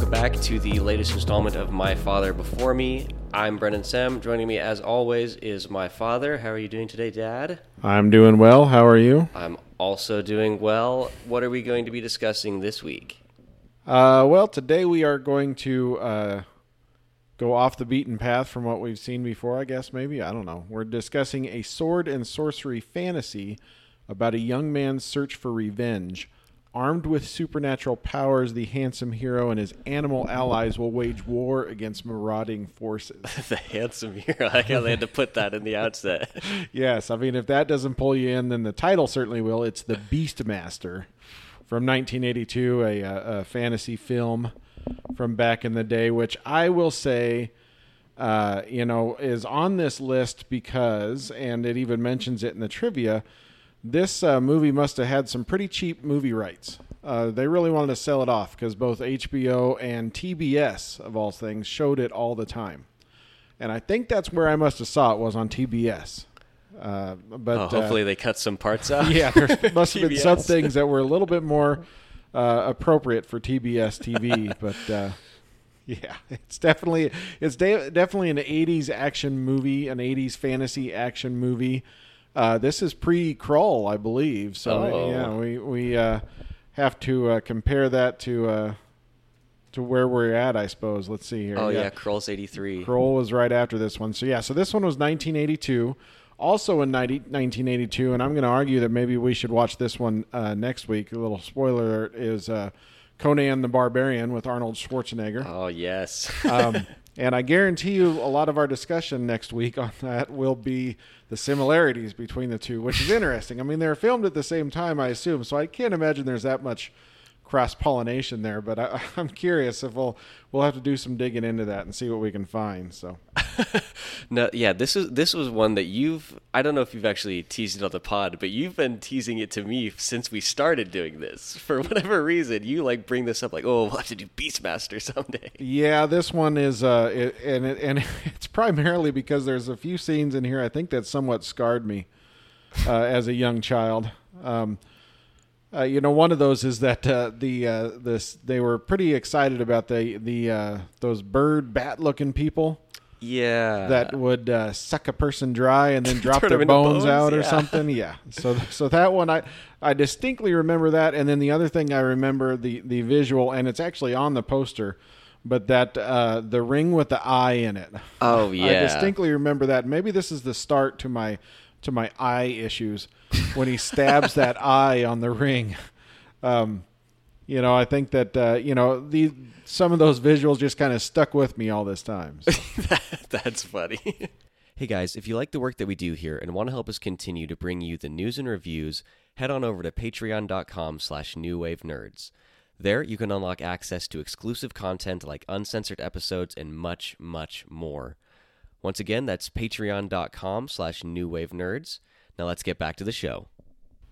welcome back to the latest installment of My Father Before Me. I'm Brennan Sam. Joining me, as always, is my father. How are you doing today, Dad? I'm doing well. How are you? I'm also doing well. What are we going to be discussing this week? Uh, well, today we are going to uh, go off the beaten path from what we've seen before, I guess, maybe. I don't know. We're discussing a sword and sorcery fantasy about a young man's search for revenge. Armed with supernatural powers, the handsome hero and his animal allies will wage war against marauding forces. the handsome hero. I they had to put that in the outset. yes, I mean, if that doesn't pull you in, then the title certainly will. It's The Beastmaster from 1982, a, a fantasy film from back in the day, which I will say. Uh, you know, is on this list because, and it even mentions it in the trivia, this uh, movie must have had some pretty cheap movie rights. Uh, they really wanted to sell it off because both HBO and TBS, of all things, showed it all the time. And I think that's where I must have saw it was on TBS. Uh, but oh, hopefully they cut some parts out. Yeah, there must have been some things that were a little bit more uh, appropriate for TBS TV. but uh, yeah, it's definitely it's de- definitely an '80s action movie, an '80s fantasy action movie. Uh, this is pre Krull, I believe. So oh. yeah, we we uh, have to uh, compare that to uh, to where we're at, I suppose. Let's see here. Oh yeah, yeah Krull's eighty three. Krull was right after this one. So yeah, so this one was nineteen eighty two. Also in 90, 1982, and I'm going to argue that maybe we should watch this one uh, next week. A little spoiler is uh, Conan the Barbarian with Arnold Schwarzenegger. Oh yes. um, and I guarantee you, a lot of our discussion next week on that will be the similarities between the two, which is interesting. I mean, they're filmed at the same time, I assume, so I can't imagine there's that much cross pollination there. But I, am curious if we'll we'll have to do some digging into that and see what we can find. So, no, yeah, this is this was one that you've I don't know if you've actually teased it on the pod, but you've been teasing it to me since we started doing this. For whatever reason, you like bring this up like, oh, we'll have to do Beastmaster someday. Yeah, this one is, uh, it, and it, and it's primarily because there's a few scenes in here I think that somewhat scarred me uh, as a young child. Um, uh, you know, one of those is that uh, the uh, this they were pretty excited about the the uh, those bird bat looking people. Yeah, that would uh, suck a person dry and then drop their bones, bones, out or something. Yeah, so so that one I I distinctly remember that, and then the other thing I remember the the visual, and it's actually on the poster. But that uh, the ring with the eye in it. Oh yeah, I distinctly remember that. Maybe this is the start to my to my eye issues when he stabs that eye on the ring. Um, you know, I think that uh, you know the some of those visuals just kind of stuck with me all this time. So. That's funny. hey guys, if you like the work that we do here and want to help us continue to bring you the news and reviews, head on over to patreon.com/slash newwavenerds. There, you can unlock access to exclusive content like uncensored episodes and much, much more. Once again, that's patreon.com slash newwavenerds. Now let's get back to the show.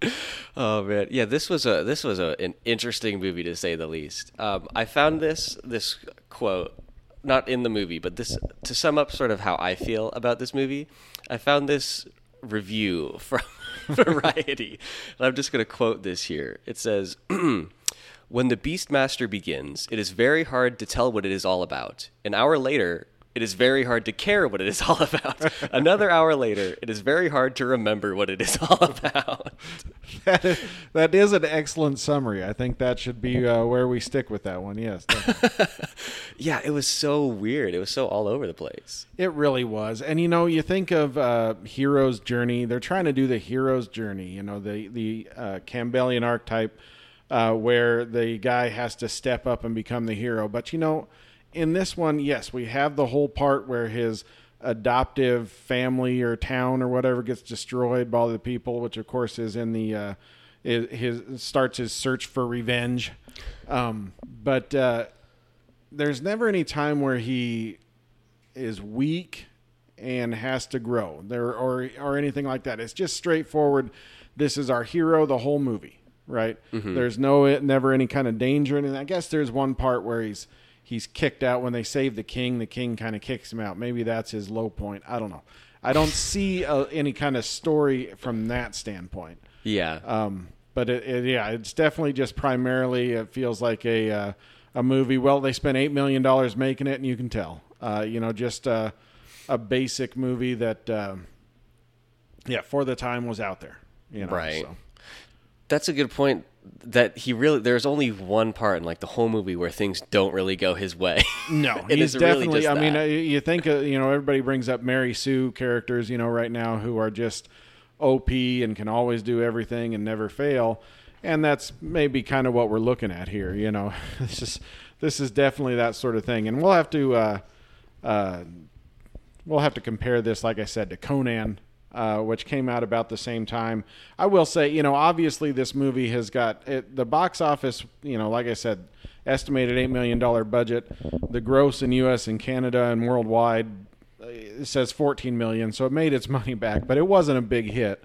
oh man, yeah, this was a this was a, an interesting movie to say the least. Um, I found this this quote not in the movie, but this to sum up sort of how I feel about this movie. I found this review from Variety, and I'm just going to quote this here. It says. When the Beastmaster begins, it is very hard to tell what it is all about. An hour later, it is very hard to care what it is all about. Another hour later, it is very hard to remember what it is all about. that, is, that is an excellent summary. I think that should be uh, where we stick with that one. Yes. yeah, it was so weird. It was so all over the place. It really was. And you know, you think of uh, hero's journey. They're trying to do the hero's journey. You know, the the uh, Campbellian archetype, uh, where the guy has to step up and become the hero. But you know in this one, yes, we have the whole part where his adoptive family or town or whatever gets destroyed by the people, which of course is in the uh, his starts his search for revenge. Um, but uh, there's never any time where he is weak and has to grow there or or anything like that. It's just straightforward. This is our hero the whole movie, right? Mm-hmm. There's no never any kind of danger. And I guess there's one part where he's he's kicked out when they save the king. The king kind of kicks him out. Maybe that's his low point. I don't know. I don't see uh, any kind of story from that standpoint. Yeah. Um, but it, it, yeah, it's definitely just primarily it feels like a uh, a movie. Well, they spent eight million dollars making it, and you can tell. Uh, you know, just uh, a basic movie that, um, yeah, for the time was out there. You know, Right. so. That's a good point. That he really there's only one part in like the whole movie where things don't really go his way. No, It he's is really definitely. just I mean, that. uh, you think uh, you know everybody brings up Mary Sue characters, you know, right now who are just OP and can always do everything and never fail, and that's maybe kind of what we're looking at here. You know, this is this is definitely that sort of thing, and we'll have to uh, uh, we'll have to compare this, like I said, to Conan. Uh, which came out about the same time. I will say, you know, obviously this movie has got it, the box office. You know, like I said, estimated eight million dollar budget. The gross in U.S. and Canada and worldwide uh, it says fourteen million, so it made its money back, but it wasn't a big hit.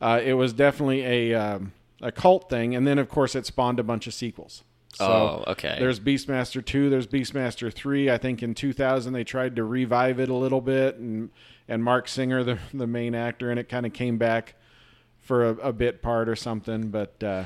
Uh, it was definitely a um, a cult thing, and then of course it spawned a bunch of sequels. So Oh, okay. There's Beastmaster two. There's Beastmaster three. I think in 2000 they tried to revive it a little bit, and and Marc Singer, the the main actor, and it kind of came back for a, a bit part or something. But uh,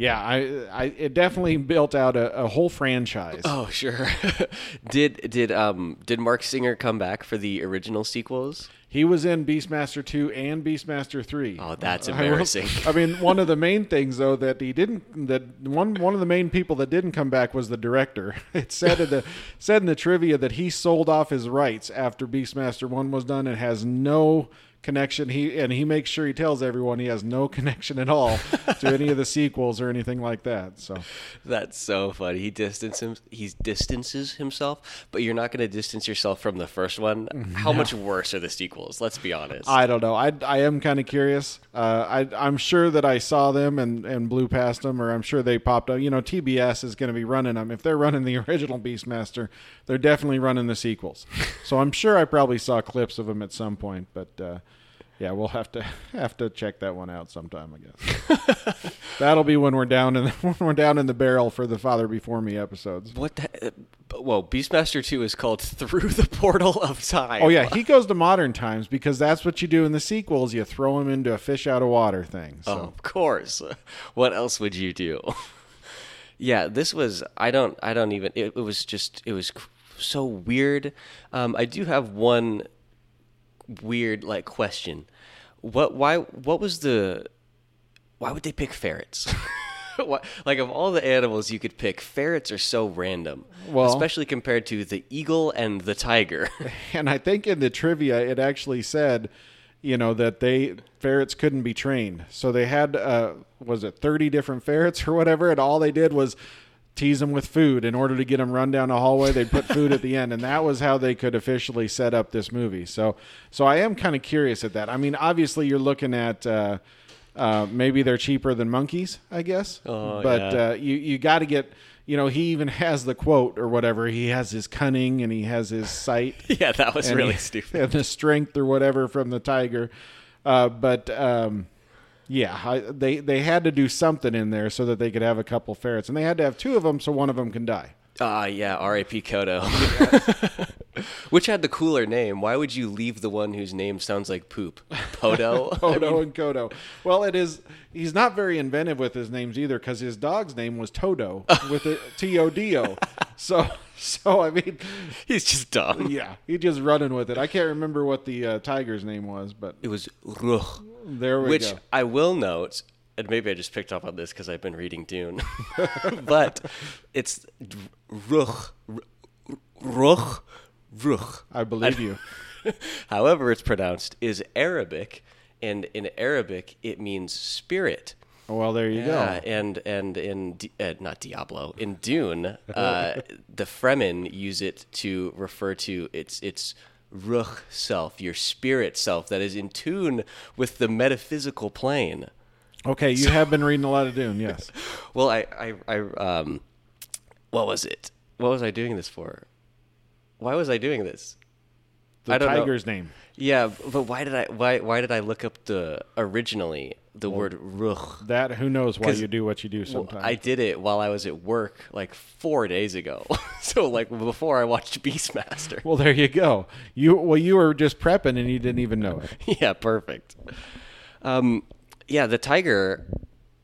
yeah, I, I it definitely built out a, a whole franchise. oh sure. did did um did Marc Singer come back for the original sequels? He was in Beastmaster 2 and Beastmaster 3. Oh, that's I embarrassing. I, mean, one of the main things though that he didn't that one one of the main people that didn't come back was the director. It said in the said in the trivia that he sold off his rights after Beastmaster 1 was done and has no connection he and he makes sure he tells everyone he has no connection at all to any of the sequels or anything like that. So That's so funny. He distances him, he distances himself, but you're not going to distance yourself from the first one. How much worse are the sequels? Let's be honest. I don't know. I, I am kind of curious. Uh, I, I'm sure that I saw them and, and blew past them, or I'm sure they popped up. You know, TBS is going to be running them. If they're running the original Beastmaster, they're definitely running the sequels. so I'm sure I probably saw clips of them at some point. But uh, yeah, we'll have to have to check that one out sometime. I guess that'll be when we're down in the, when we're down in the barrel for the Father Before Me episodes. what the? uh, Whoa, Beastmaster 2 is called Through the Portal of Time. Oh yeah, he goes to modern times because that's what you do in the sequels. You throw him into a fish out of water thing. So. Oh, of course. What else would you do? yeah, this was I don't I don't even it, it was just it was so weird. Um, I do have one weird like question. What why what was the why would they pick ferrets? Why- like of all the animals you could pick, ferrets are so random. Well- especially compared to the eagle and the tiger. And I think in the trivia, it actually said, you know, that they ferrets couldn't be trained, so they had uh, was it thirty different ferrets or whatever, and all they did was tease them with food in order to get them run down a hallway. They'd put food at the end, and that was how they could officially set up this movie. So, so I am kind of curious at that. I mean, obviously, you're looking at. Uh, uh, maybe they're cheaper than monkeys, I guess. Oh, but yeah. uh, you you got to get. You know, he even has the quote or whatever. He has his cunning and he has his sight yeah, that was really he- stupid. and the strength or whatever from the tiger. Uh, but um, yeah, I, they they had to do something in there so that they could have a couple ferrets, and they had to have two of them so one of them can die. Ah, yeah, R.A.P. Kodo. Which had the cooler name? Why would you leave the one whose name sounds like poop? Podo? Odo and Kodo. Well, it is. He's not very inventive with his names either, because his dog's name was Todo with a T O D O. So, so I mean, He's just dumb. yeah, he's just running with it. I can't remember what the uh, tiger's name was, but It was Ruch. there we Which go. I will note, and maybe I just picked up on this because I've been reading Dune, but it's Ruch. Ruch. Ruch. I believe you. However, it's pronounced is Arabic, and in Arabic it means spirit. Well, there you Yeah, go. and and in uh, not Diablo in Dune, uh, the Fremen use it to refer to its its ruch self, your spirit self that is in tune with the metaphysical plane. Okay, you have been reading a lot of Dune, yes. Well, I I, I um, what was it? What was I doing this for? Why was I doing this? The I don't know. tiger's name. Yeah, but why did I why why did I look up the originally the word ruch? That who knows why you do what you do Well, sometimes. I did it while I was at work like four days ago. so like before I watched Beastmaster. well, there you go. You well, you were just prepping and you didn't even know it. yeah, perfect. Um, yeah, the Tiger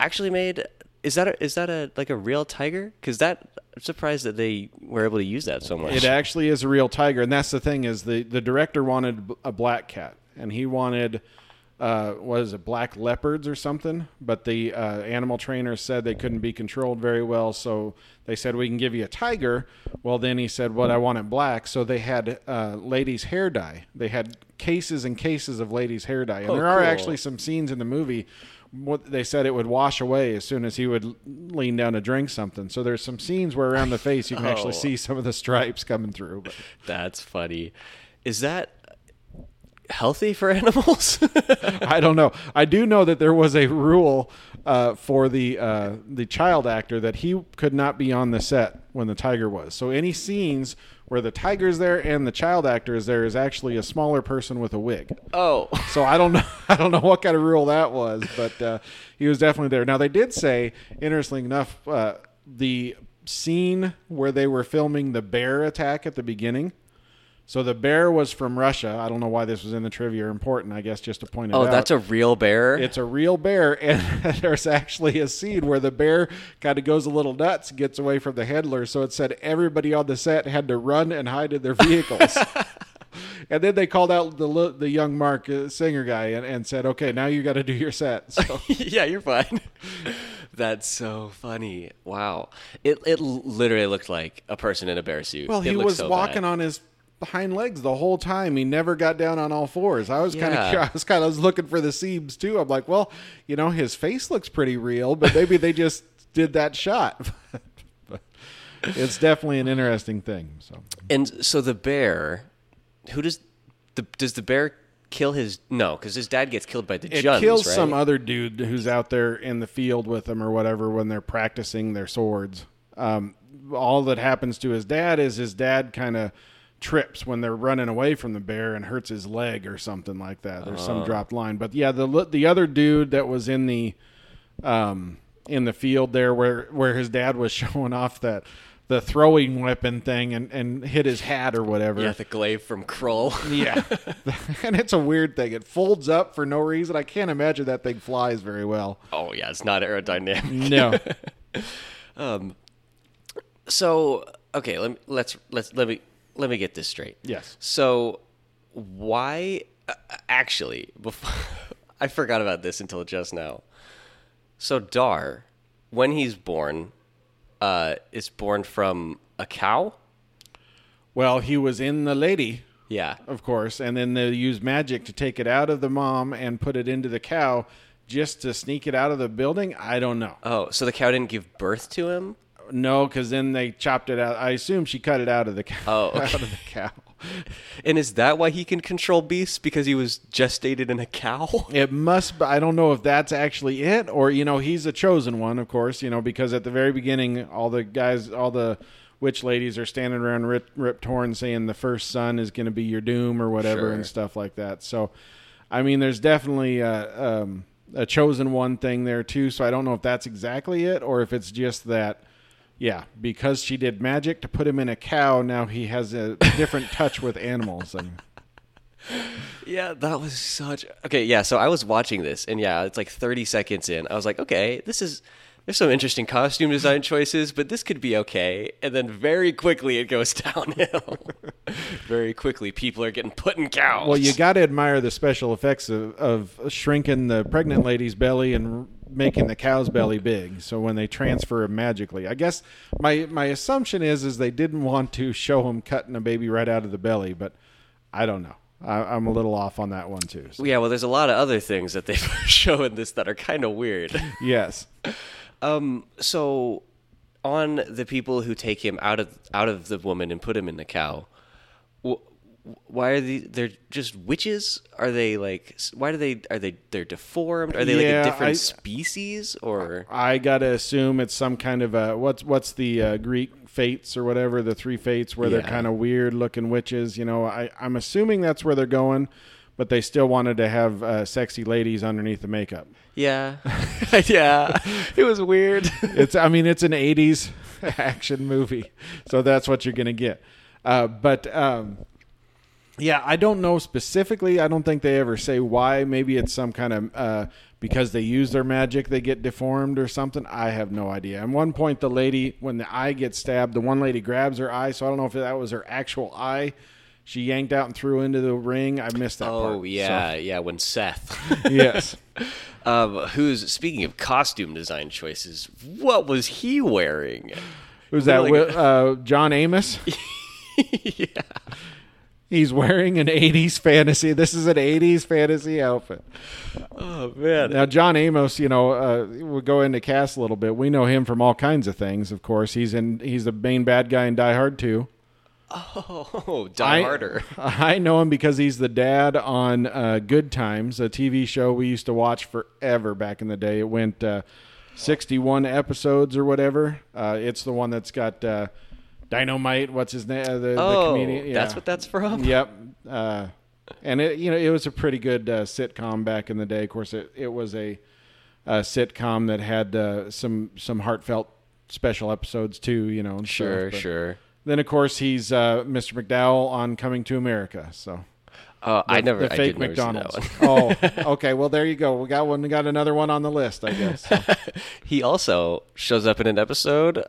actually made Is that a, is that a like a real tiger? Because that I'm surprised that they were able to use that so much. It actually is a real tiger, and that's the thing is the the director wanted a black cat, and he wanted uh, what is it, black leopards or something. But the uh, animal trainer said they couldn't be controlled very well, so they said we can give you a tiger. Well, then he said, "What I want it black." So they had uh, ladies' hair dye. They had cases and cases of ladies' hair dye, and Oh, there are cool. actually some scenes in the movie. What they said it would wash away as soon as he would lean down to drink something. So there's some scenes where around the face you can actually Oh. see some of the stripes coming through. But That's funny. Is that healthy for animals? I don't know. I do know that there was a rule uh, for the uh, the child actor that he could not be on the set when the tiger was. So any scenes where the tiger's there and the child actor is there is actually a smaller person with a wig. oh, So I don't know. I don't know what kind of rule that was, but uh, he was definitely there. Now they did say, interestingly enough, uh, the scene where they were filming the bear attack at the beginning. So the bear was from Russia. I don't know why this was in the trivia. Important, I guess, just to point it oh, out. Oh, that's a real bear. It's a real bear, and there's actually a scene where the bear kind of goes a little nuts, gets away from the handler. So it said everybody on the set had to run and hide in their vehicles. and then they called out the the young Marc uh, Singer guy and, and said, "Okay, now you got to do your set." So yeah, you're fine. That's so funny. Wow. It it literally looked like a person in a bear suit. well, he was so walking bad. on his hind legs the whole time. He never got down on all fours. I was kind Yeah. of I was kind of looking for the seams too. I'm like, well, you know, his face looks pretty real, but maybe they just did that shot. It's definitely an interesting thing. So And so the bear, who does the does the bear kill his no? Because his dad gets killed by the it Juns, kills right? some other dude who's out there in the field with them or whatever when they're practicing their swords. Um, all that happens to his dad is his dad kind of trips when they're running away from the bear and hurts his leg or something like that. There's some dropped line, but yeah, the the other dude that was in the um, in the field there where where his dad was showing off that the throwing weapon thing and, and hit his hat or whatever. yeah, the glaive from Krull. Yeah. and it's a weird thing. It folds up for no reason. I can't imagine that thing flies very well. oh yeah, it's not aerodynamic. No. um, So okay, let me, let's let's let me let me get this straight. yes. So why uh, actually before I forgot about this until just now. So Dar, when he's born, uh, is born from a cow. Well, he was in the lady, Yeah. of course, and then they used magic to take it out of the mom and put it into the cow just to sneak it out of the building. I don't know. Oh, so the cow didn't give birth to him? No, because then they chopped it out. I assume she cut it out of the cow. Oh, okay. out of the cow. And is that why he can control beasts because he was gestated in a cow? It must. Be, I don't know if that's actually it, or you know, he's a chosen one, of course. You know, because at the very beginning, all the guys, all the witch ladies are standing around Rip, Rip Torn saying the first son is going to be your doom or whatever Sure. and stuff like that. So, I mean, there's definitely a, um, a chosen one thing there too. So I don't know if that's exactly it, or if it's just that. Yeah, because she did magic to put him in a cow, now he has a different touch with animals. And Yeah, that was such. Okay, yeah. So I was watching this, and yeah, it's like 30 seconds in. I was like, okay, this is. There's some interesting costume design choices, but this could be okay. And then very quickly it goes downhill. very quickly, people are getting put in cows. Well, you got to admire the special effects of, of shrinking the pregnant lady's belly and making the cow's belly big. So when they transfer it magically, I guess my my assumption is is they didn't want to show him cutting a baby right out of the belly, but I don't know. I, I'm a little off on that one too. So, yeah, well, there's a lot of other things that they show in this that are kind of weird. yes. Um, so on the people who take him out of out of the woman and put him in the cow, wh- why are they? They're just witches? Are they like? Why do they? Are they? They're deformed? Are they like a different I- species? Or I gotta assume it's some kind of a what's what's the uh, Greek fates or whatever the three fates where they're kind of weird looking witches. You know, I I'm assuming that's where they're going, but they still wanted to have uh, sexy ladies underneath the makeup. yeah, yeah, it was weird. It's I mean it's an '80s action movie, so that's what you're gonna get. Uh, but um, Yeah, I don't know specifically. I don't think they ever say why. Maybe it's some kind of uh, because they use their magic, they get deformed or something. I have no idea. At one point, the lady, when the eye gets stabbed, the one lady grabs her eye. So I don't know if that was her actual eye. She yanked out and threw into the ring. I missed that part. Oh yeah, yeah. When Seth, yes. um, who's speaking of costume design choices, what was he wearing? Who's that? Like- uh, John Amos. yeah. He's wearing an '80s fantasy. This is an '80s fantasy outfit. Oh man. Now, John Amos, you know, uh, we'll go into cast a little bit. We know him from all kinds of things. Of course, he's in. He's the main bad guy in Die Hard 2. Oh, Die I- Harder. I know him because he's the dad on uh, Good Times, a TV show we used to watch forever back in the day. It went uh, 61 episodes or whatever. Uh, it's the one that's got uh, Dynamite. What's his name? Uh, the, the Oh, comedian. Yeah. that's what that's from. Yep. Uh, and it, you know, it was a pretty good uh, sitcom back in the day. Of course, it, it was a, a sitcom that had uh, some some heartfelt special episodes too. You know, Sure, stuff. But sure. Then of course he's uh, Mr. McDowell on Coming to America. So Oh, I never. the I fake did never that McDonald's. oh, okay. Well, there you go. We got one. We got another one on the list, I guess. So, he also shows up in an episode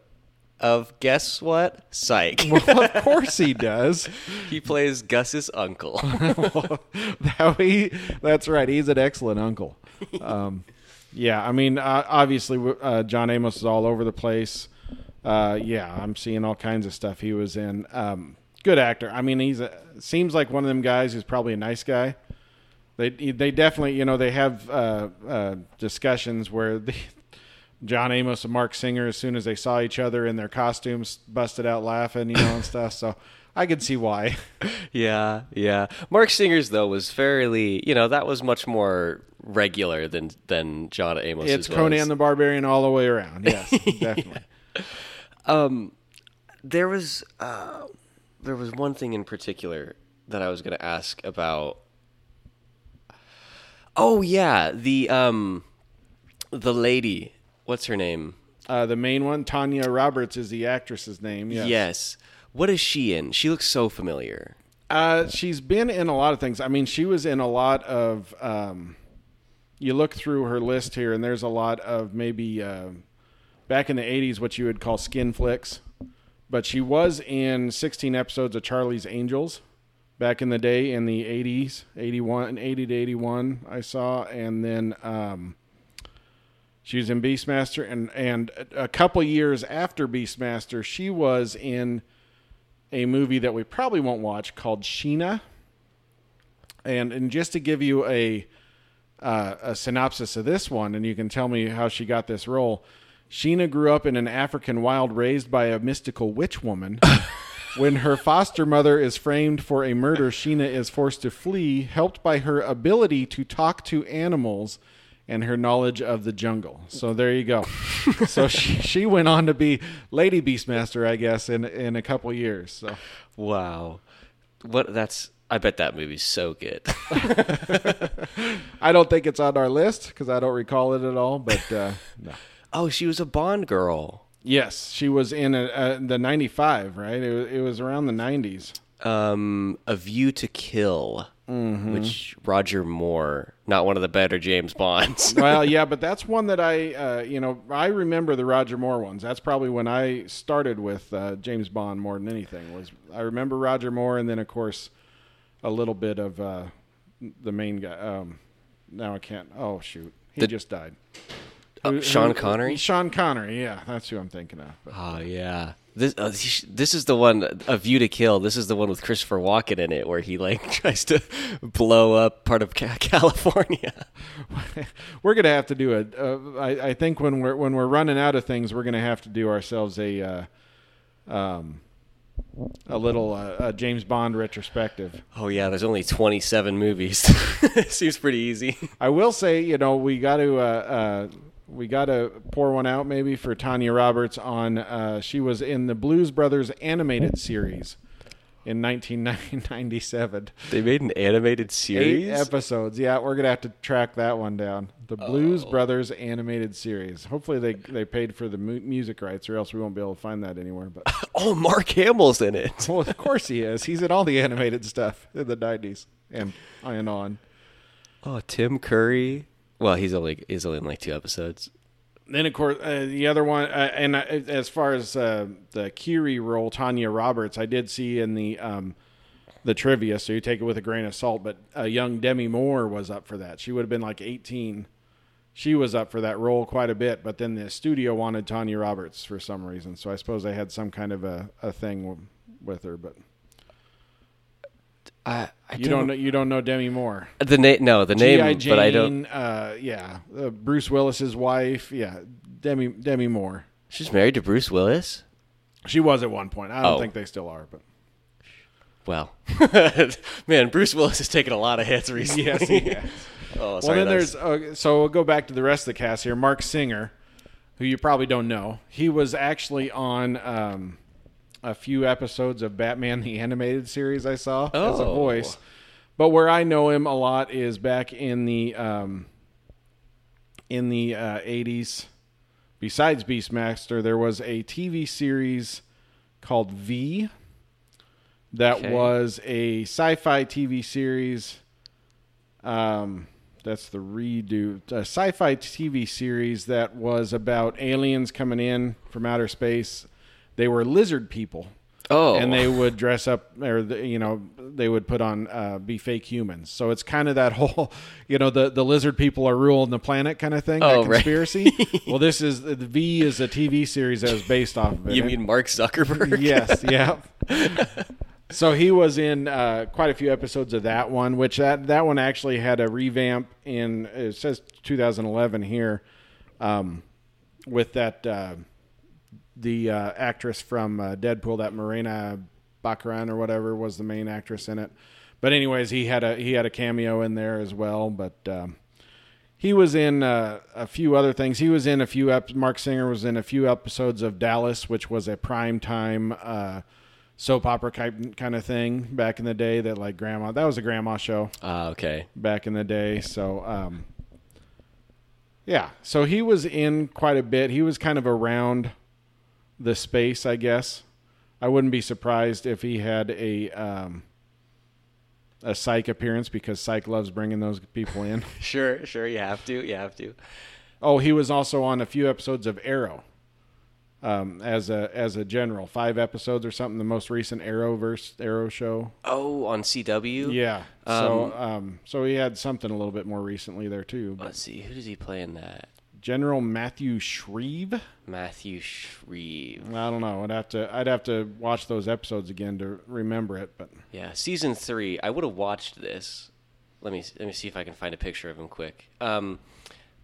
of guess what? Psych. well, of course he does. he plays Gus's uncle. that he, that's right. He's an excellent uncle. Um, yeah, I mean, uh, obviously, uh, John Amos is all over the place. Uh, yeah, I'm seeing all kinds of stuff he was in. Um, good actor. I mean, he's a, seems like one of them guys who's probably a nice guy. They they definitely you know they have uh, uh, discussions where the, John Amos and Marc Singer, as soon as they saw each other in their costumes, busted out laughing, you know, and stuff. So I could see why. yeah, yeah. Marc Singer's though was fairly, you know, that was much more regular than than John Amos. It's Conan the Barbarian all the way around. Yes, definitely. Um, there was uh, there was one thing in particular that I was going to ask about. Oh yeah, the um, the lady. What's her name? Uh, the main one, Tanya Roberts, is the actress's name. Yes. Yes. What is she in? She looks so familiar. Uh, she's been in a lot of things. I mean, she was in a lot of. Um, you look through her list here, and there's a lot of maybe uh, back in the '80s what you would call skin flicks. But she was in 16 episodes of Charlie's Angels back in the day in the 80s, 81, 80 to 81. I saw, and then um, she was in Beastmaster, and and a couple years after Beastmaster, she was in a movie that we probably won't watch called Sheena. And and just to give you a uh, a synopsis of this one, and you can tell me how she got this role. Sheena grew up in an African wild raised by a mystical witch woman. when her foster mother is framed for a murder, Sheena is forced to flee, helped by her ability to talk to animals and her knowledge of the jungle. So there you go. so she, she went on to be Lady Beastmaster, I guess, in in a couple years. So Wow. What that's I bet that movie's so good. I don't think it's on our list because I don't recall it at all. But uh, no. Oh, she was a Bond girl. Yes, she was in a, uh the '95, right? It was, it was around the '90s. Um A View to Kill. Which Roger Moore, not one of the better James Bonds. well, yeah, but that's one that I, uh, you know, I remember the Roger Moore ones. That's probably when I started with uh, James Bond more than anything. Was I remember Roger Moore, and then of course a little bit of uh, the main guy. Um, now I can't. Oh shoot, he The- just died. Oh, Who- Sean who- Connery? Sean Connery. Yeah, that's who I'm thinking of. But- Oh yeah. This uh, this is the one A View to Kill. This is the one with Christopher Walken in it where he like tries to blow up part of Ca- California. we're gonna have to do a. Uh, I, I think when we're when we're running out of things, we're gonna have to do ourselves a, uh, um, a little uh, a James Bond retrospective. Oh yeah, there's only 27 movies. Seems pretty easy. I will say, you know, we got to uh, uh, we got to pour one out maybe for Tanya Roberts on. Uh, she was in the Blues Brothers animated series, in 1997. They made an animated series? Eight episodes. Yeah, we're gonna have to track that one down. The Blues Oh. Brothers animated series. Hopefully they they paid for the mu- music rights, or else we won't be able to find that anywhere. But oh, Mark Hamill's in it. well, of course he is. He's in all the animated stuff in the 90s and and on. Oh, Tim Curry. Well, he's only he's only in like two episodes. Then of course uh, the other one, uh, and uh, as far as uh, the Kiri role, Tanya Roberts, I did see in the um, the trivia, so you take it with a grain of salt. But uh, young Demi Moore was up for that. She would have been like 18. She was up for that role quite a bit, but then the studio wanted Tanya Roberts for some reason. So I suppose they had some kind of a, a thing with her. But I, I you don't know you don't know Demi Moore. the name. No, the name, G.I. Jane, but I don't. Uh, yeah, uh, Bruce Willis's wife. Yeah, Demi Demi Moore. She's married to Bruce Willis. She was at one point. I don't Oh. think they still are, but Well, man, Bruce Willis has taken a lot of hits recently. yes, he has. oh, well, then there's uh, so we'll go back to the rest of the cast here. Marc Singer, who you probably don't know, he was actually on um, a few episodes of Batman the Animated Series. I saw as a Oh. voice, but where I know him a lot is back in the um, in the uh, 80s. Besides Beastmaster, there was a TV series called V that Okay. was a sci-fi TV series. Um, that's the redo. A sci-fi TV series that was about aliens coming in from outer space. They were lizard people, oh, and they would dress up, or you know, they would put on uh, be fake humans. So it's kind of that whole, you know, the the lizard people are ruling the planet kind of thing. Oh, that right. conspiracy. well, this is the V is a TV series that was based off of it. you mean Mark Zuckerberg? Yes, yeah. so he was in uh, quite a few episodes of that one, which that that one actually had a revamp in it says 2011 here, um, with that uh, the uh, actress from uh, Deadpool, that Morena Baccarin or whatever was the main actress in it. But anyways, he had a he had a cameo in there as well, but. Um, he was in uh, a few other things. He was in a few. Ep- Marc Singer was in a few episodes of Dallas, which was a prime time uh, soap opera kind kind of thing back in the day. That like grandma. That was a grandma show Ah, okay. back in the day. So um, yeah. So he was in quite a bit. He was kind of around the space, I guess. I wouldn't be surprised if he had a um, a psych appearance because psych loves bringing those people in. Sure, sure. You have to. You have to. Oh, he was also on a few episodes of Arrow um, as a as a general, five episodes or something. The most recent Arrow Arrowverse Arrow show. Oh, on CW. Yeah. so um, so he had something a little bit more recently there too. But Let's see. Who does he play in that? General Matthew Shrieve. Matthew Shrieve. I don't know. I'd have to I'd have to watch those episodes again to remember it. But Yeah, season three. I would have watched this. Let me let me see if I can find a picture of him quick. Um,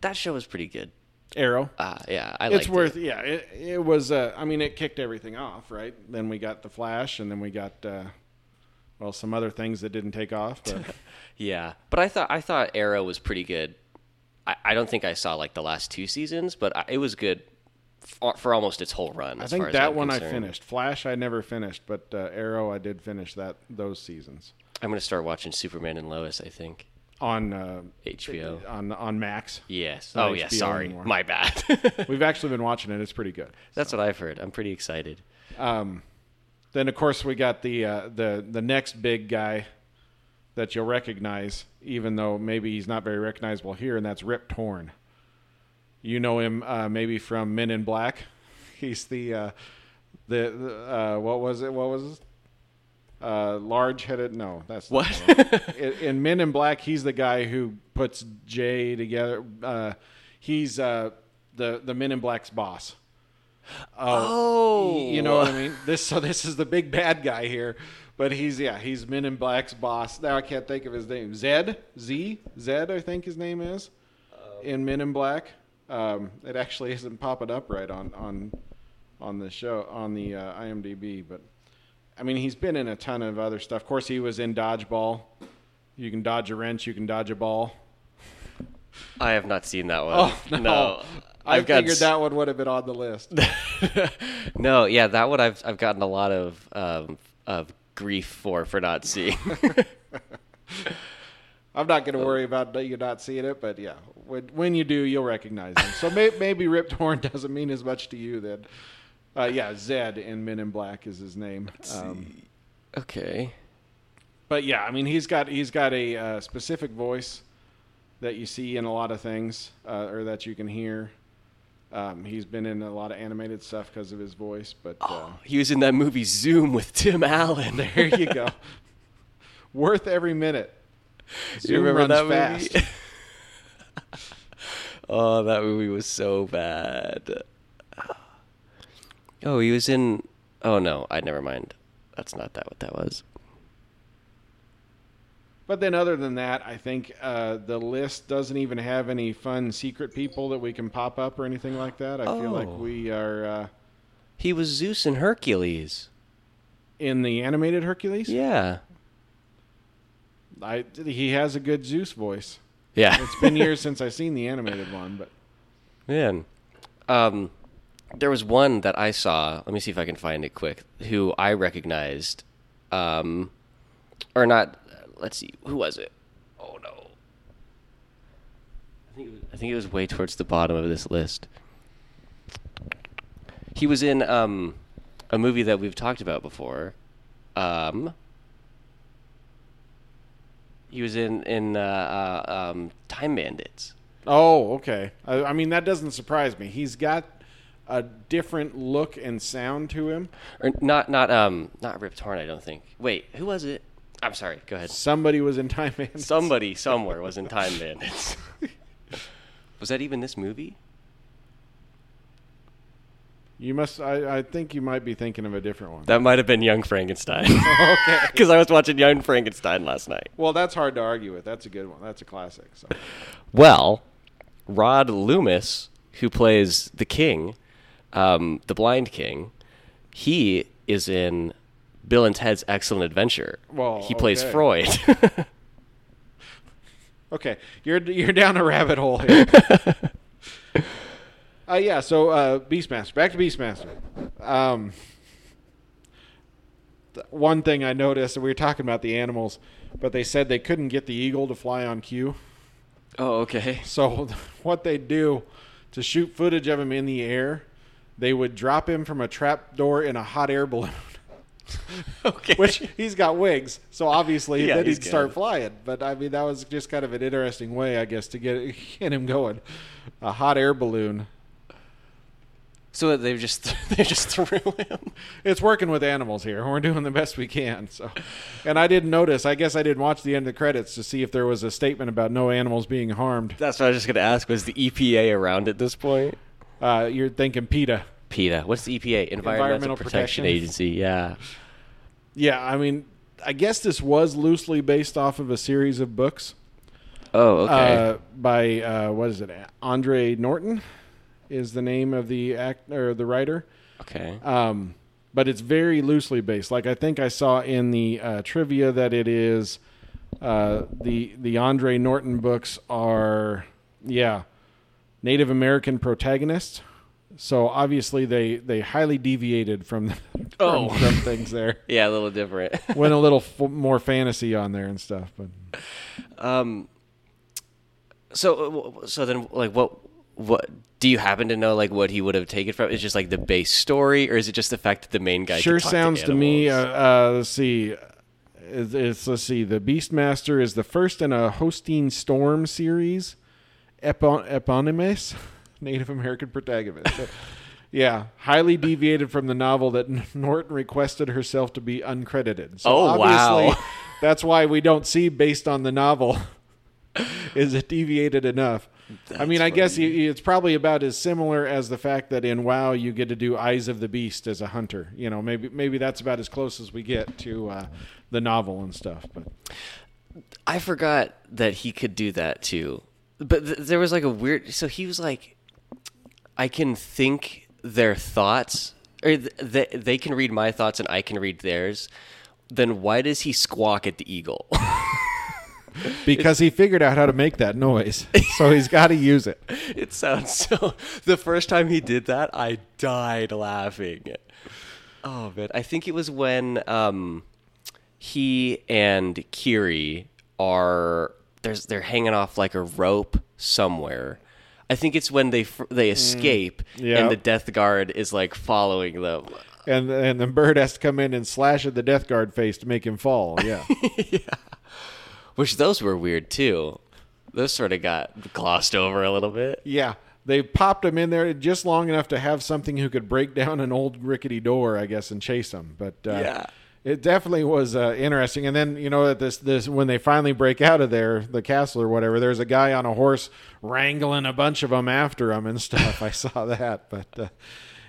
that show was pretty good. Arrow. Ah, yeah, I it's worth it. yeah it, it was uh, i mean it kicked everything off right then we got the flash and then we got uh, well some other things that didn't take off but Yeah, but I thought I thought Arrow was pretty good. I, I don't think I saw like the last two seasons, but I, it was good for, for almost its whole run. i as think that one i finished flash i never finished but uh, arrow i did finish that those seasons I'm gonna start watching Superman and Lois. I think on uh, HBO. on on max Yes. Not Oh yeah. HBO Sorry, anymore. my bad. we've actually been watching it it's pretty good That's what I've heard. I'm pretty excited. Um, then of course we got the uh, the the next big guy that you'll recognize, even though maybe he's not very recognizable here, and that's Rip Torn. You know him uh, maybe from Men in Black. He's the uh, the, the uh, what was it? What was it? Uh, large headed? No, that's What? in, in Men in Black. He's the guy who puts Jay together. Uh, he's uh, the the Men in Black's boss. Oh, You know what I mean? This so this is the big bad guy here, but he's yeah he's Men in Black's boss. Now I can't think of his name. Zed Z Zed I think his name is in Men in Black. Um, it actually isn't popping up right on on on the show on the uh, IMDb, but I mean he's been in a ton of other stuff. Of course, he was in Dodgeball. You can dodge a wrench. You can dodge a ball. I have not seen that one. Oh no! I I've got figured s- that one would have been on the list. no, yeah, that one I've I've gotten a lot of um, of grief for for not seeing. I'm not going to worry about you not seeing it, but yeah, when, when you do, you'll recognize him. So may, maybe Rip Torn doesn't mean as much to you then. Uh, yeah, Zed in Men in Black is his name. Um, okay. but yeah, I mean he's got he's got a uh, specific voice that you see in a lot of things uh, or that you can hear. Um, he's been in a lot of animated stuff because of his voice, but uh, He was in that movie Zoom with Tim Allen. there you go. Worth every minute. you Zoom remember runs that movie? fast. oh, that movie was so bad. Oh, he was in. Oh no, I never mind. That's not that what that was. But then, other than that, I think uh, the list doesn't even have any fun secret people that we can pop up or anything like that. I feel like Oh. we are uh, He was Zeus and Hercules. in the animated Hercules. Yeah. I, he has a good Zeus voice. Yeah. It's been years since I've seen the animated one, but Man. Um, there was one that I saw. Let me see if I can find it quick. Who I recognized, um, or not? Let's see. Who was it? Oh no. I think it was, I think it was way towards the bottom of this list. He was in um, a movie that we've talked about before. Um, he was in in uh, uh, um, Time Bandits. oh, okay. I, I mean, that doesn't surprise me. He's got a different look and sound to him. or not not um not Rip Torn. I don't think. Wait, who was it? I'm sorry. Go ahead. Somebody was in Time Bandits. Somebody somewhere was in Time Bandits. was that even this movie? You must. I, I think you might be thinking of a different one. That might have been Young Frankenstein. okay. Because I was watching Young Frankenstein last night. Well, that's hard to argue with. That's a good one. That's a classic. So. Well, Rod Loomis, who plays the king, um, the blind king, he is in Bill and Ted's Excellent Adventure. Well, he plays okay. Freud. Okay, you're you're down a rabbit hole here. uh, yeah. So uh, Beastmaster. Back to Beastmaster. Um, one thing I noticed, we were talking about the animals, but they said they couldn't get the eagle to fly on cue. oh, okay. So what they do to shoot footage of him in the air, they would drop him from a trap door in a hot air balloon. Okay. Which he's got wings, so obviously Yeah, then he'd start good. flying. But I mean, that was just kind of an interesting way, I guess, to get get him going. A hot air balloon. So they just they just threw him. It's working with animals here. We're doing the best we can. So, and I didn't notice. I guess I didn't watch the end of the credits to see if there was a statement about no animals being harmed. That's what I was just going to ask. Was the EPA around at this point? Uh, you're thinking PETA. PETA. What's the EPA? Environmental, Environmental Protection, Protection. Agency. Yeah. Yeah, I mean, I guess this was loosely based off of a series of books. Oh, okay. uh, by uh, what is it? Andre Norton is the name of the act or the writer. okay. Um, but it's very loosely based. Like I think I saw in the uh, trivia that it is uh, the the Andre Norton books are yeah Native American protagonists. So obviously they they highly deviated from from, Oh. from things there. yeah, a little different. Went a little f- more fantasy on there and stuff, but um. So, uh, so then, like, what, what do you happen to know? Like, what he would have taken from? Is just like the base story, or is it just the fact that the main guy sure sounds to, me. Uh, uh, let's see. It's, it's let's see. The Beastmaster is the first in a Hosteen Storm series, epon- eponymous Native American protagonist. So, yeah, highly deviated from the novel that Norton requested herself to be uncredited. So Oh, obviously, wow. that's why we don't see based on the novel. Is it deviated enough? I mean, That's I guess funny. y- it's probably about as similar as the fact that in WoW you get to do Eyes of the Beast as a hunter. You know, maybe maybe that's about as close as we get to uh, the novel and stuff. But I forgot that he could do that too. But th- there was like a weird. So he was like, I can think their thoughts, or th- they they can read my thoughts and I can read theirs. Then why does he squawk at the eagle? because he figured out how to make that noise, so he's got to use it. it sounds so. The first time he did that, I died laughing. Oh man, I think it was when um, he and Kiri are there's they're hanging off like a rope somewhere. I think it's when they they escape yeah. and the Death Guard is like following them. And and the bird has to come in and slash at the Death Guard face to make him fall. Yeah. Which those were weird too. Those sort of got glossed over a little bit. yeah. They popped him in there just long enough to have something who could break down an old rickety door, I guess, and chase him. But uh, Yeah. It definitely was uh, interesting. And then you know at this this when they finally break out of there, the castle or whatever, there's a guy on a horse wrangling a bunch of them after him and stuff. I saw that, but uh,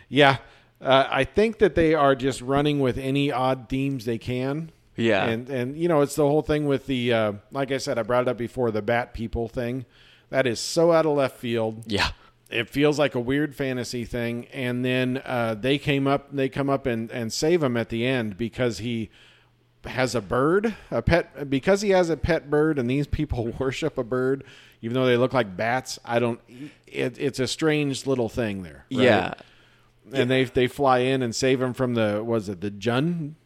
yeah, uh, I think that they are just running with any odd themes they can. Yeah. and and you know it's the whole thing with the uh, like I said, I brought it up before the bat people thing. That is so out of left field Yeah. It feels like a weird fantasy thing and then uh, they came up they come up and, and save him at the end because he has a bird a pet because he has a pet bird and these people worship a bird even though they look like bats i don't it, it's a strange little thing there right? Yeah. and they they fly in and save him from the was it the jun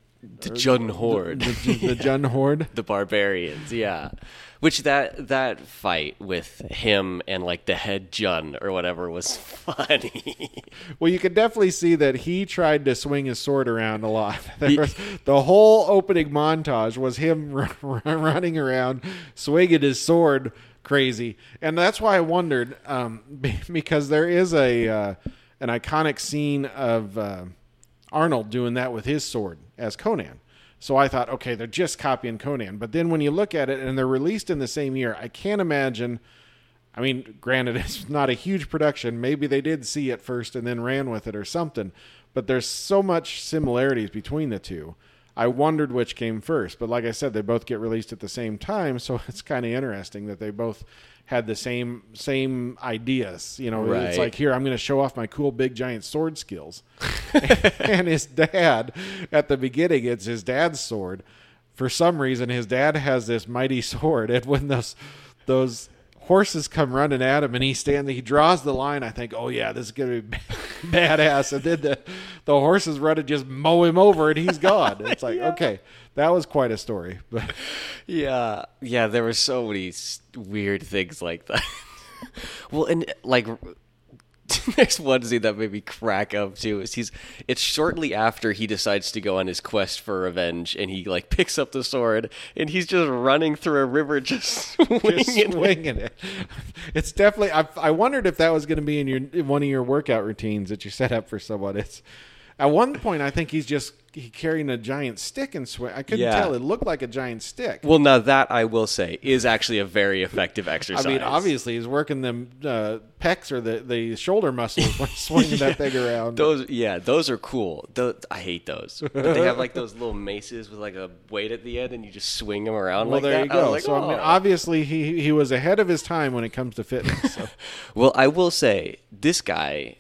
The Jun Horde. the, the jun horde the barbarians yeah which that that fight with him and like the head jun or whatever was funny Well, you could definitely see that he tried to swing his sword around a lot. There was, the whole opening montage was him r- running around swinging his sword crazy, and that's why I wondered um, because there is a uh, an iconic scene of uh, Arnold doing that with his sword as Conan. So I thought, okay, they're just copying Conan. But then when you look at it, and they're released in the same year, I can't imagine. I mean, granted, it's not a huge production. Maybe they did see it first and then ran with it or something. But there's so much similarities between the two. I wondered which came first. But like I said, they both get released at the same time, so it's kind of interesting that they both had the same same ideas. You know, it's like here I'm going to show off my cool big giant sword skills. and his dad, at the beginning, it's his dad's sword. For some reason, his dad has this mighty sword, and when those those horses come running at him, and he stands, he draws the line. I think, oh yeah, this is gonna be badass. And then the the horses run and just mow him over, and he's gone. It's like, okay, that was quite a story. But yeah yeah there were so many weird things like that well and like there's one scene that made me crack up too is he's it's shortly after he decides to go on his quest for revenge and he like picks up the sword and he's just running through a river just swinging just it. swinging it. It's definitely. I, I wondered if that was going to be in your in one of your workout routines that you set up for someone. It's at one point I think he's just he carrying a giant stick and swing. I couldn't Yeah. tell. It looked like a giant stick. well now that i will say is actually a very effective exercise. I mean, obviously he's working them uh, pecs or the, the shoulder muscles when swinging that thing around. Those, yeah, those are cool. Tho- I hate those. But they have like those little maces with like a weight at the end, and you just swing them around well, like there that. you I go. like, so I mean, "Oh." obviously he he was ahead of his time when it comes to fitness. So. well, I will say this guy,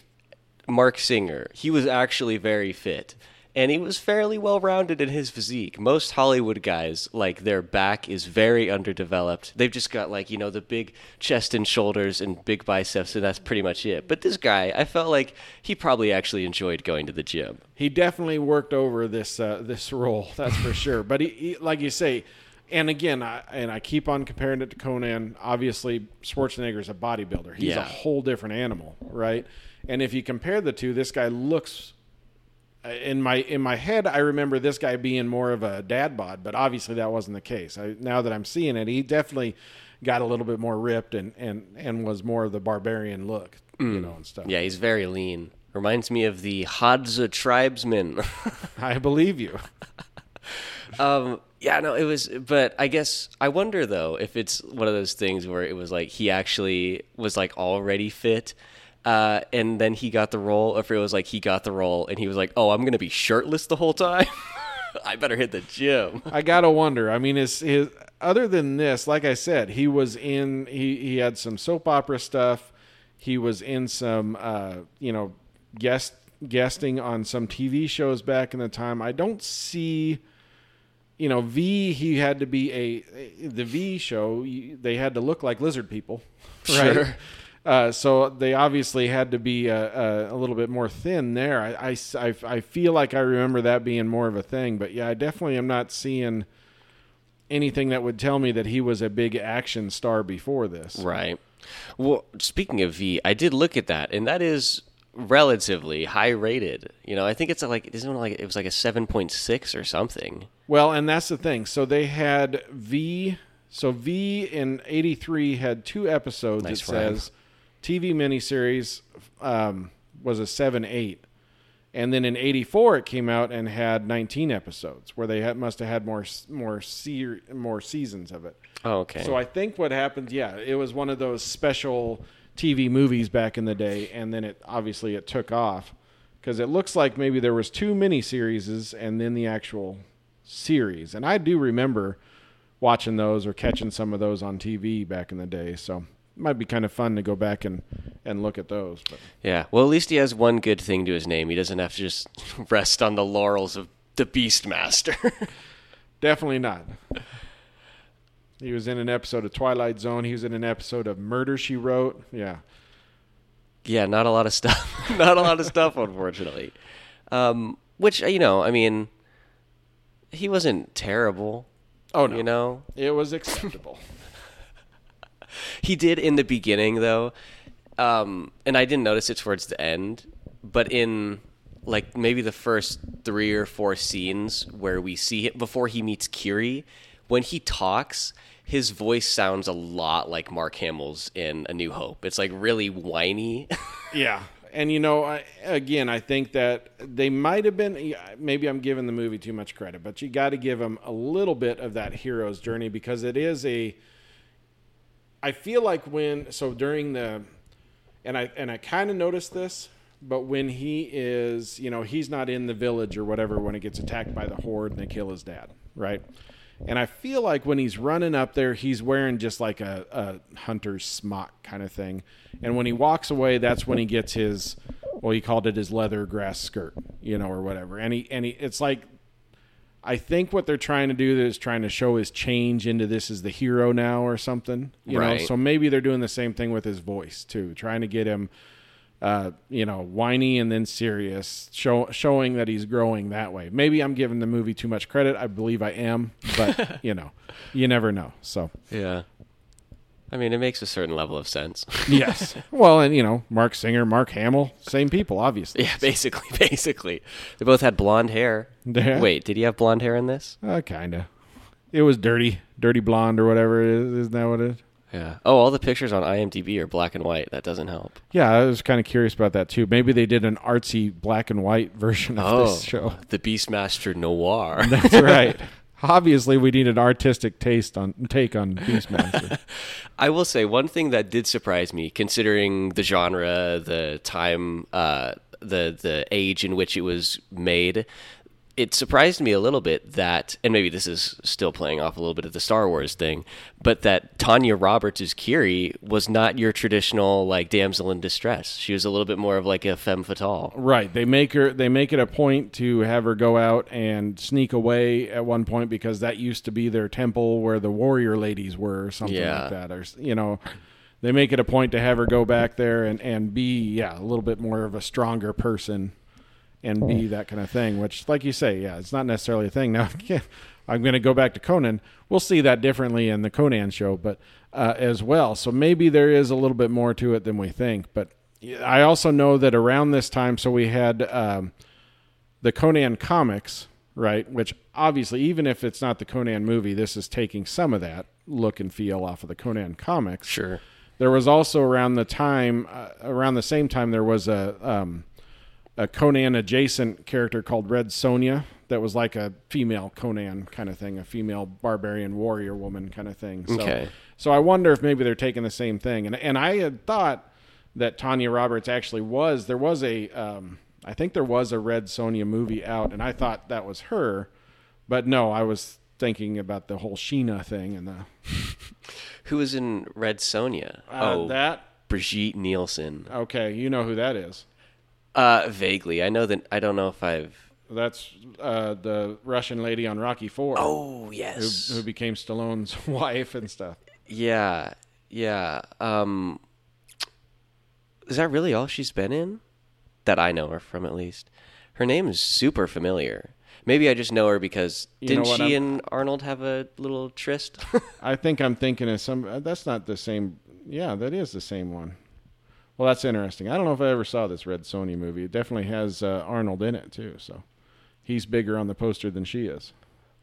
Marc Singer, he was actually very fit. And he was fairly well rounded in his physique. Most Hollywood guys, like their back is very underdeveloped. They've just got like, you know, the big chest and shoulders and big biceps, and that's pretty much it. But this guy, I felt like he probably actually enjoyed going to the gym. he definitely worked over this uh, this role. That's for sure. But he, he, like you say, and again, I, and I keep on comparing it to Conan. Obviously, Schwarzenegger's a bodybuilder. He's a whole different animal, right? And if you compare the two, this guy looks. uh, In my in my head, I remember this guy being more of a dad bod, but obviously that wasn't the case. I, now that I'm seeing it, he definitely got a little bit more ripped and and and was more of the barbarian look, you know, and stuff. Yeah, he's very lean. Reminds me of the Hadza tribesmen. I believe you. um, yeah, no, it was, but I guess I wonder though if it's one of those things where it was like he actually was like already fit, uh, and then he got the role, or if it was like he got the role and he was like, oh, I'm gonna be shirtless the whole time. I better hit the gym. I gotta wonder. I mean, his his other than this, like I said, he was in he he had some soap opera stuff. He was in some uh, you know guest guesting on some TV shows back in the time. I don't see. You know, V. He had to be a the V show. They had to look like lizard people, right? Sure. Uh, so they obviously had to be uh, uh, a little bit more thin there. I, I, I, I feel like I remember that being more of a thing, but yeah, I definitely am not seeing anything that would tell me that he was a big action star before this. Right. Well, speaking of V, I did look at that, and that is relatively high rated. You know, I think it's like isn't it like it was like a seven point six or something. Well, and that's the thing. So they had V. So V in '83 had two episodes. Nice it rhyme. says TV miniseries um, was a seven eight, and then in '84 it came out and had 19 episodes, where they had, must have had more more se- more seasons of it. Oh, okay. So I think what happened, yeah, it was one of those special TV movies back in the day, and then it obviously it took off because it looks like maybe there was two miniseries and then the actual series, and I do remember watching those or catching some of those on TV back in the day. So might be kind of fun to go back and and look at those. But yeah. Well, at least he has one good thing to his name. He doesn't have to just rest on the laurels of the Beastmaster. definitely not. He was in an episode of Twilight Zone. He was in an episode of Murder She Wrote. Yeah. yeah, not a lot of stuff. not a lot of stuff, unfortunately. Um, which you know, I mean, he wasn't terrible. Oh no. You know, It was acceptable. He did in the beginning though, um, and I didn't notice it towards the end. But in like maybe the first three or four scenes where we see it before he meets Kiri, when he talks, his voice sounds a lot like Mark Hamill's in A New Hope. It's like really whiny. Yeah. And you know, I, again, I think that they might have been. Maybe I'm giving the movie too much credit, but you got to give them a little bit of that hero's journey because it is a. I feel like when so during the, and I and I kind of noticed this, but when he is, you know, he's not in the village or whatever when it gets attacked by the horde and they kill his dad, right? And I feel like when he's running up there, he's wearing just like a, a hunter's smock kind of thing. And when he walks away, that's when he gets his, well, he called it his leather grass skirt, you know, or whatever. And he, and he, it's like, I think what they're trying to do is trying to show his change into this is the hero now or something, you Right. know. So maybe they're doing the same thing with his voice too, trying to get him, uh, you know, whiny and then serious, show, showing that he's growing that way. Maybe I'm giving the movie too much credit. I believe I am, but you know, you never know. So yeah. I mean, it makes a certain level of sense. yes, well, and you know, Marc Singer, Mark Hamill, same people, obviously. yeah, basically, basically. They both had blonde hair. Yeah. Wait, did he have blonde hair in this? Uh, kinda. It was dirty, dirty blonde or whatever it is. Isn't that what it is? Yeah. Oh, all the pictures on IMDb are black and white. That doesn't help. Yeah, I was kind of curious about that too. Maybe they did an artsy black and white version of Oh, this show. the Beastmaster Noir. That's right. Obviously, we need an artistic taste on take on Beastmaster. I will say one thing that did surprise me, considering the genre, the time, uh, the the age in which it was made. It surprised me a little bit that, and maybe this is still playing off a little bit of the Star Wars thing, but that Tanya Roberts as Kiri was not your traditional like damsel in distress. She was a little bit more of like a femme fatale. right. They make her. They make it a point to have her go out and sneak away at one point because that used to be their temple where the warrior ladies were, or something Yeah. like that. Or you know, they make it a point to have her go back there and and be yeah a little bit more of a stronger person and be that kind of thing. Which, like you say, yeah, it's not necessarily a thing. Now, I'm going to go back to Conan. We'll see that differently in the Conan show, but uh, as well. So maybe there is a little bit more to it than we think. But I also know that around this time, so we had um, the Conan comics, right? Which obviously, even if it's not the Conan movie, this is taking some of that look and feel off of the Conan comics. Sure. There was also around the time, uh, around the same time, there was a um, a Conan adjacent character called Red Sonja that was like a female Conan kind of thing, a female barbarian warrior woman kind of thing. So, Okay. so I wonder if maybe they're taking the same thing. And and I had thought that Tanya Roberts actually was there was a um, I think there was a Red Sonja movie out, and I thought that was her, but no, I was thinking about the whole Sheena thing and the Who was in Red Sonja? uh, oh, that. Brigitte Nielsen. Okay, you know who that is. Uh, vaguely. I know that. I don't know if I've. That's uh, the Russian lady on Rocky Four. Oh who, yes. who became Stallone's wife and stuff. Yeah, yeah. Um, is that really all she's been in? That I know her from, at least. Her name is super familiar. Maybe I just know her because You didn't she I'm- and Arnold have a little tryst? I think I'm thinking of some. uh, That's not the same. Yeah, that is the same one. Well, that's interesting. I don't know if I ever saw this Red Sonja movie. It definitely has uh, Arnold in it too. So he's bigger on the poster than she is.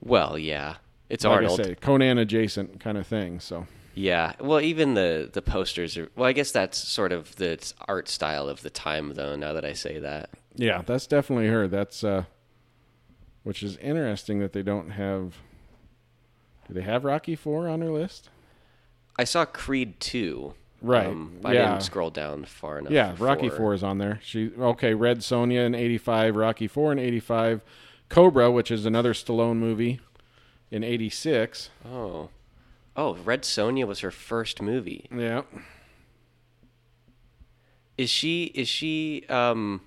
well, yeah, it's Like Arnold. I say, Conan adjacent kind of thing. So Yeah. Well, even the the posters are. Well, I guess that's sort of the art style of the time, though. Now that I say that. yeah, that's definitely her. That's uh, which is interesting that they don't have. Do they have Rocky Four on their list? I saw Creed two. Right. Um, I yeah. didn't scroll down far enough. Yeah, Rocky four. Is on there. She okay. Red Sonja in '85, Rocky Four in '85, Cobra, which is another Stallone movie, in '86. Oh. Oh, Red Sonja was her first movie. Yeah, Is she is she um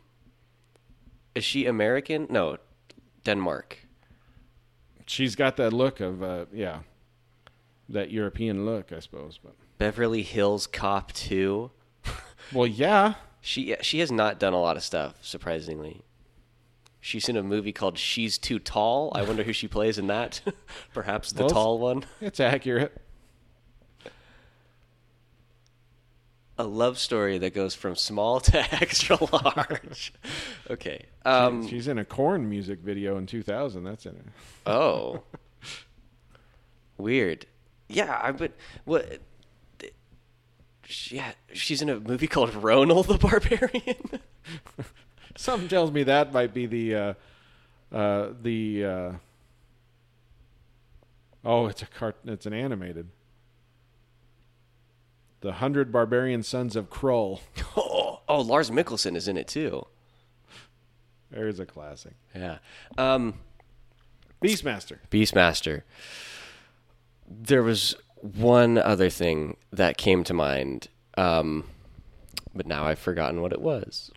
is she American? No, Denmark. she's got that look of uh, yeah, that European look, I suppose. But Beverly Hills Cop 2. well, yeah, She she has not done a lot of stuff, surprisingly. She's in a movie called She's Too Tall. I wonder who she plays in that. Perhaps the Well, tall one. it's accurate. A love story that goes from small to extra large. okay. Um she's in a Korn music video in 2000. That's in it. Oh. Weird. Yeah, I but what yeah, she's in a movie called Ronal the Barbarian. Something tells me that might be the uh, uh, the. Uh, oh, it's a cart. It's an animated. The Hundred Barbarian Sons of Krull. oh, oh, Lars Mikkelsen is in it too. There's a classic. Yeah. Um Beastmaster. Beastmaster. There was one other thing that came to mind, um, but now I've forgotten what it was.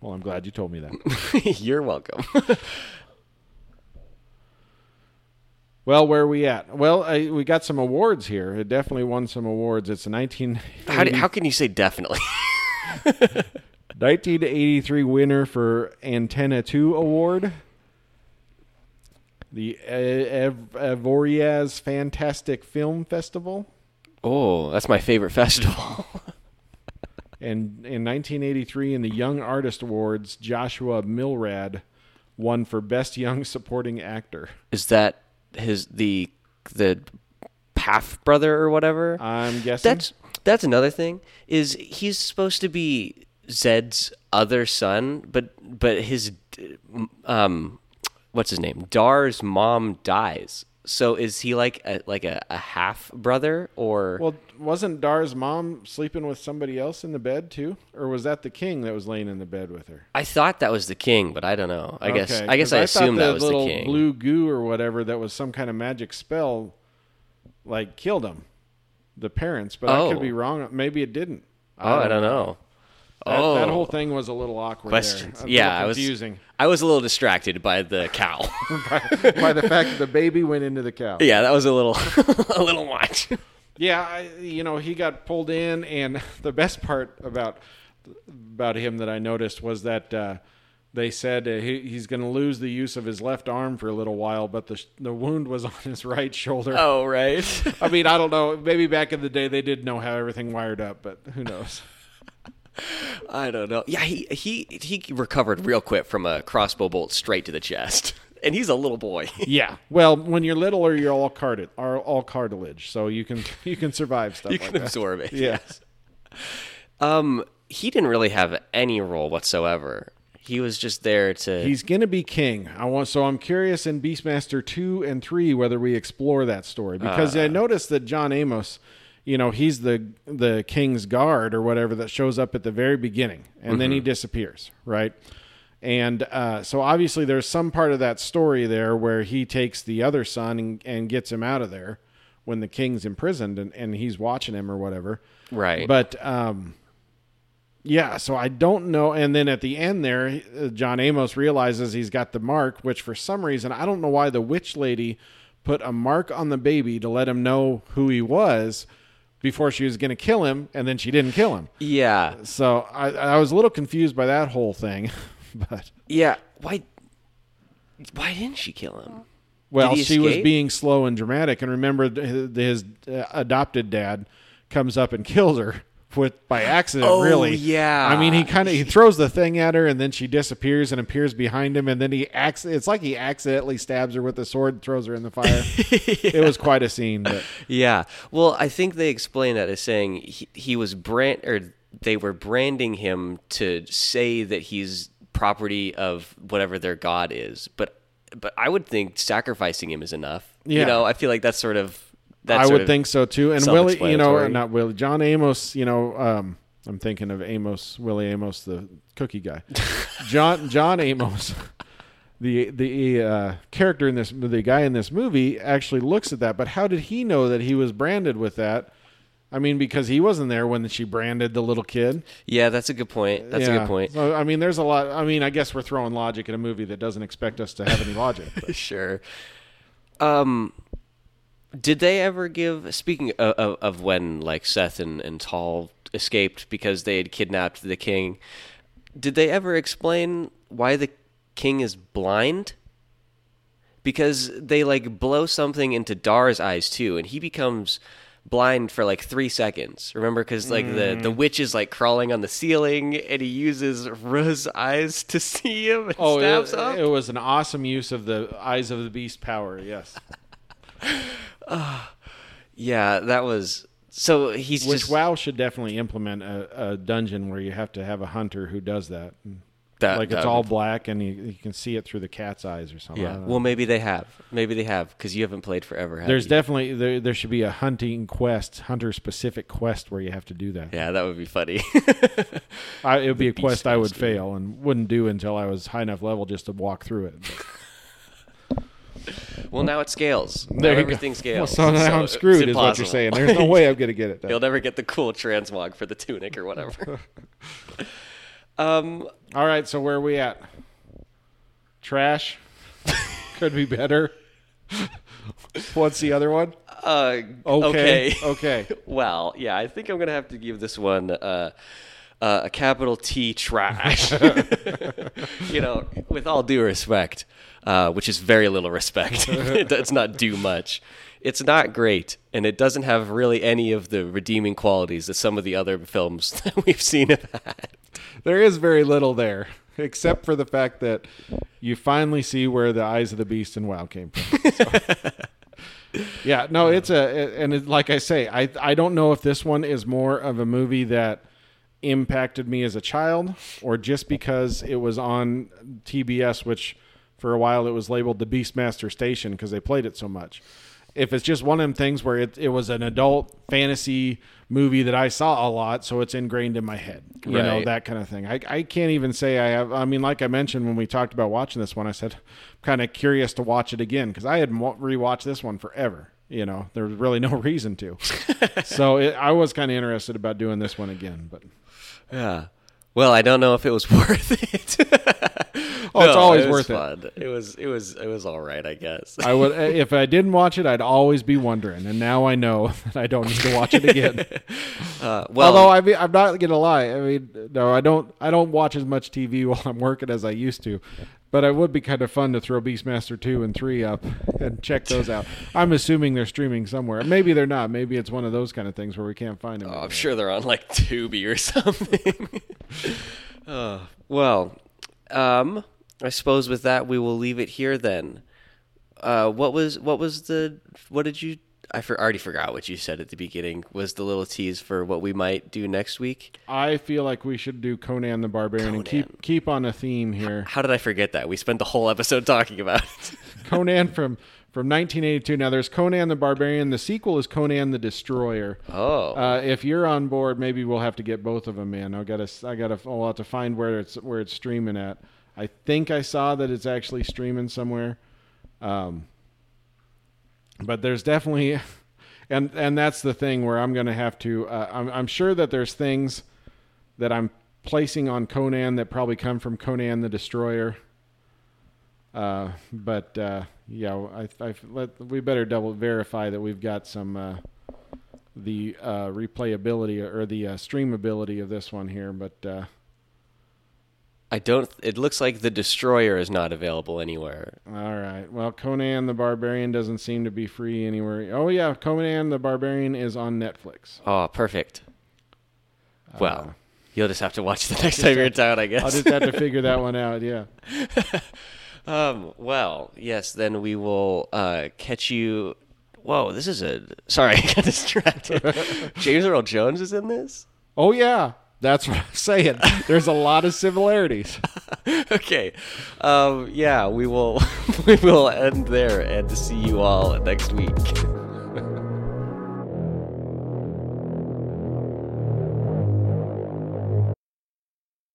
Well, I'm glad you told me that. You're welcome. well, where are we at? Well, I, we got some awards here. It definitely won some awards. It's a 19, how, do, how can you say definitely? 1983 winner for Antenna 2 Award. The Avoriaz Fantastic Film Festival. oh, that's my favorite festival. And in 1983, in the Young Artist Awards, Joshua Milrad won for Best Young Supporting Actor. Is that his the the half brother or whatever? I'm guessing. That's that's another thing. Is he's supposed to be Zed's other son, but but his um what's his name? Dar's mom dies. So is he like a like a, a half brother or well, wasn't Dar's mom sleeping with somebody else in the bed too, or was that the king that was laying in the bed with her? I thought that was the king, but I don't know. I guess Okay, I guess 'cause I thought assumed the that was the little king. blue goo or whatever that was some kind of magic spell, like killed him, the parents. But I Oh. could be oh. wrong. Maybe it didn't. oh, I don't know. That, oh, that whole thing was a little awkward. questions. There. A yeah, little I was confusing I was a little distracted by the cow. by, by the fact that the baby went into the cow. yeah, that was a little a little much. Yeah, I, you know, he got pulled in, and the best part about about him that I noticed was that uh, they said uh, he, he's going to lose the use of his left arm for a little while, but the the wound was on his right shoulder. oh, right. I mean, I don't know. Maybe back in the day they did know how everything wired up, but who knows? I don't know. Yeah, he he he recovered real quick from a crossbow bolt straight to the chest, and he's a little boy. yeah. Well, when you're littler, you're all carded, are all cartilage, so you can you can survive stuff you like can that. absorb it. Yes. Um, he didn't really have any role whatsoever. He was just there to. He's gonna be king. I want so I'm curious in Beastmaster two and three whether we explore that story because Uh. I noticed that John Amos, you know, he's the the king's guard or whatever that shows up at the very beginning and then he disappears, right? And uh, so obviously there's some part of that story there where he takes the other son and, and gets him out of there when the king's imprisoned and, and he's watching him or whatever. right. But um, yeah, so I don't know. And then at the end there, uh, John Amos realizes he's got the mark, which for some reason I don't know why the witch lady put a mark on the baby to let him know who he was before she was going to kill him, and then she didn't kill him. yeah, So I, I was a little confused by that whole thing, but yeah. Why? Why didn't she kill him? Well, she was being slow and dramatic, and remember th- his, uh, adopted dad comes up and kills her with by accident. Oh, really, yeah. I mean, he kind of he throws the thing at her, and then she disappears and appears behind him, and then he acts. It's like he accidentally stabs her with the sword, and throws her in the fire. It was quite a scene, but Yeah. Well, I think they explain that as saying he, he was brand or they were branding him to say that he's property of whatever their god is. But but I would think sacrificing him is enough. Yeah. You know, I feel like that's sort of I would think so too. And Willie, you know, not Willie, John Amos, you know, um, I'm thinking of Amos, Willie Amos, the cookie guy. John John Amos, the the uh, character in this, the guy in this movie, actually looks at that. But how did he know that he was branded with that? I mean, because he wasn't there when she branded the little kid. Yeah, that's a good point. That's a good point. So I mean, there's a lot. I mean, I guess we're throwing logic at a movie that doesn't expect us to have any logic. sure. Um, did they ever give? Speaking of, of, of when like Seth and, and Tal escaped because they had kidnapped the king, did they ever explain why the king is blind? Because they like blow something into Dar's eyes too, and he becomes blind for like three seconds. Remember, because like the Mm. the witch is like crawling on the ceiling, and he uses Ruh's eyes to see him and Oh, it, up. it was an awesome use of the eyes of the beast power. Yes. Yeah, that was so he's Which just WoW should definitely implement a, a dungeon where you have to have a hunter who does that. that, like that it's all black and you, you can see it through the cat's eyes or something. Yeah. Well, maybe they have. Maybe they have because you haven't played forever. Have there's you? definitely there, there should be a hunting quest, hunter specific quest where you have to do that. yeah, that would be funny. I, it would be a quest I would fail and wouldn't do until I was high enough level just to walk through it. But well, now it scales. Now there you go. everything scales. Well, so now I'm screwed, is what you're saying. There's no way I'm going to get it done. He'll never get the cool transmog for the tunic or whatever. um, All right, so where are we at? Trash could be better. What's the other one? uh, Okay. okay. Okay. well, yeah, I think I'm gonna have to give this one uh, uh, a capital T trash. you know, with all due respect, uh, which is very little respect. it does not do much. It's not great, and it doesn't have really any of the redeeming qualities that some of the other films that we've seen have had. There is very little there, except for the fact that you finally see where the eyes of the beast and WoW came from. So- yeah, no, it's a, and it, like I say, I I don't know if this one is more of a movie that impacted me as a child, or just because it was on TBS, which for a while it was labeled the Beastmaster Station because they played it so much. If it's just one of them things where it, it was an adult fantasy movie that I saw a lot, so it's ingrained in my head, you know that kind of thing. I, I can't even say I have. I mean, like I mentioned when we talked about watching this one, I said I'm kind of curious to watch it again because I had rewatched this one forever. You know, there was really no reason to. so it, I was kind of interested about doing this one again, but Yeah. Well, I don't know if it was worth it. Oh, it's always was worth it. fun. it. was it was it was all right, I guess. I would if I didn't watch it, I'd always be wondering, and now I know that I don't need to watch it again. Uh, well, Although I mean, I'm not gonna lie. I mean, no, I don't. I don't watch as much TV while I'm working as I used to. But it would be kind of fun to throw Beastmaster two and three up and check those out. I'm assuming they're streaming somewhere. Maybe they're not. Maybe it's one of those kind of things where we can't find them. Oh, I'm sure they're on like Tubi or something. uh, well, um, I suppose with that we will leave it here then. Uh, what was what was the what did you? I for, already forgot what you said at the beginning. Was the little tease for what we might do next week? I feel like we should do Conan the Barbarian and keep keep on a theme here. How did I forget that? We spent the whole episode talking about it. Conan from from 1982. Now there's Conan the Barbarian. The sequel is Conan the Destroyer. Oh, Uh, if you're on board, maybe we'll have to get both of them in. I got to, I got to, I'll have to find where it's where it's streaming at. I think I saw that it's actually streaming somewhere, um, but there's definitely, and and that's the thing where I'm going to have to. Uh, I'm I'm sure that there's things that I'm placing on Conan that probably come from Conan the Destroyer. Uh, but uh, yeah, I, I let we better double verify that we've got some uh, the uh, replayability or the uh, streamability of this one here. But uh, I don't. It looks like the Destroyer is not available anywhere. All right. Well, Conan the Barbarian doesn't seem to be free anywhere. Oh yeah, Conan the Barbarian is on Netflix. Oh, perfect. Well, you'll just have to watch the next time you're in town, I guess. I'll just have to figure that one out. Yeah. Um, well, yes, then we will uh, catch you. Whoa, this is a. Sorry, I got distracted. James Earl Jones is in this? Oh yeah, that's what I'm saying. There's a lot of similarities. okay. Um, yeah, we will we will end there and see you all next week.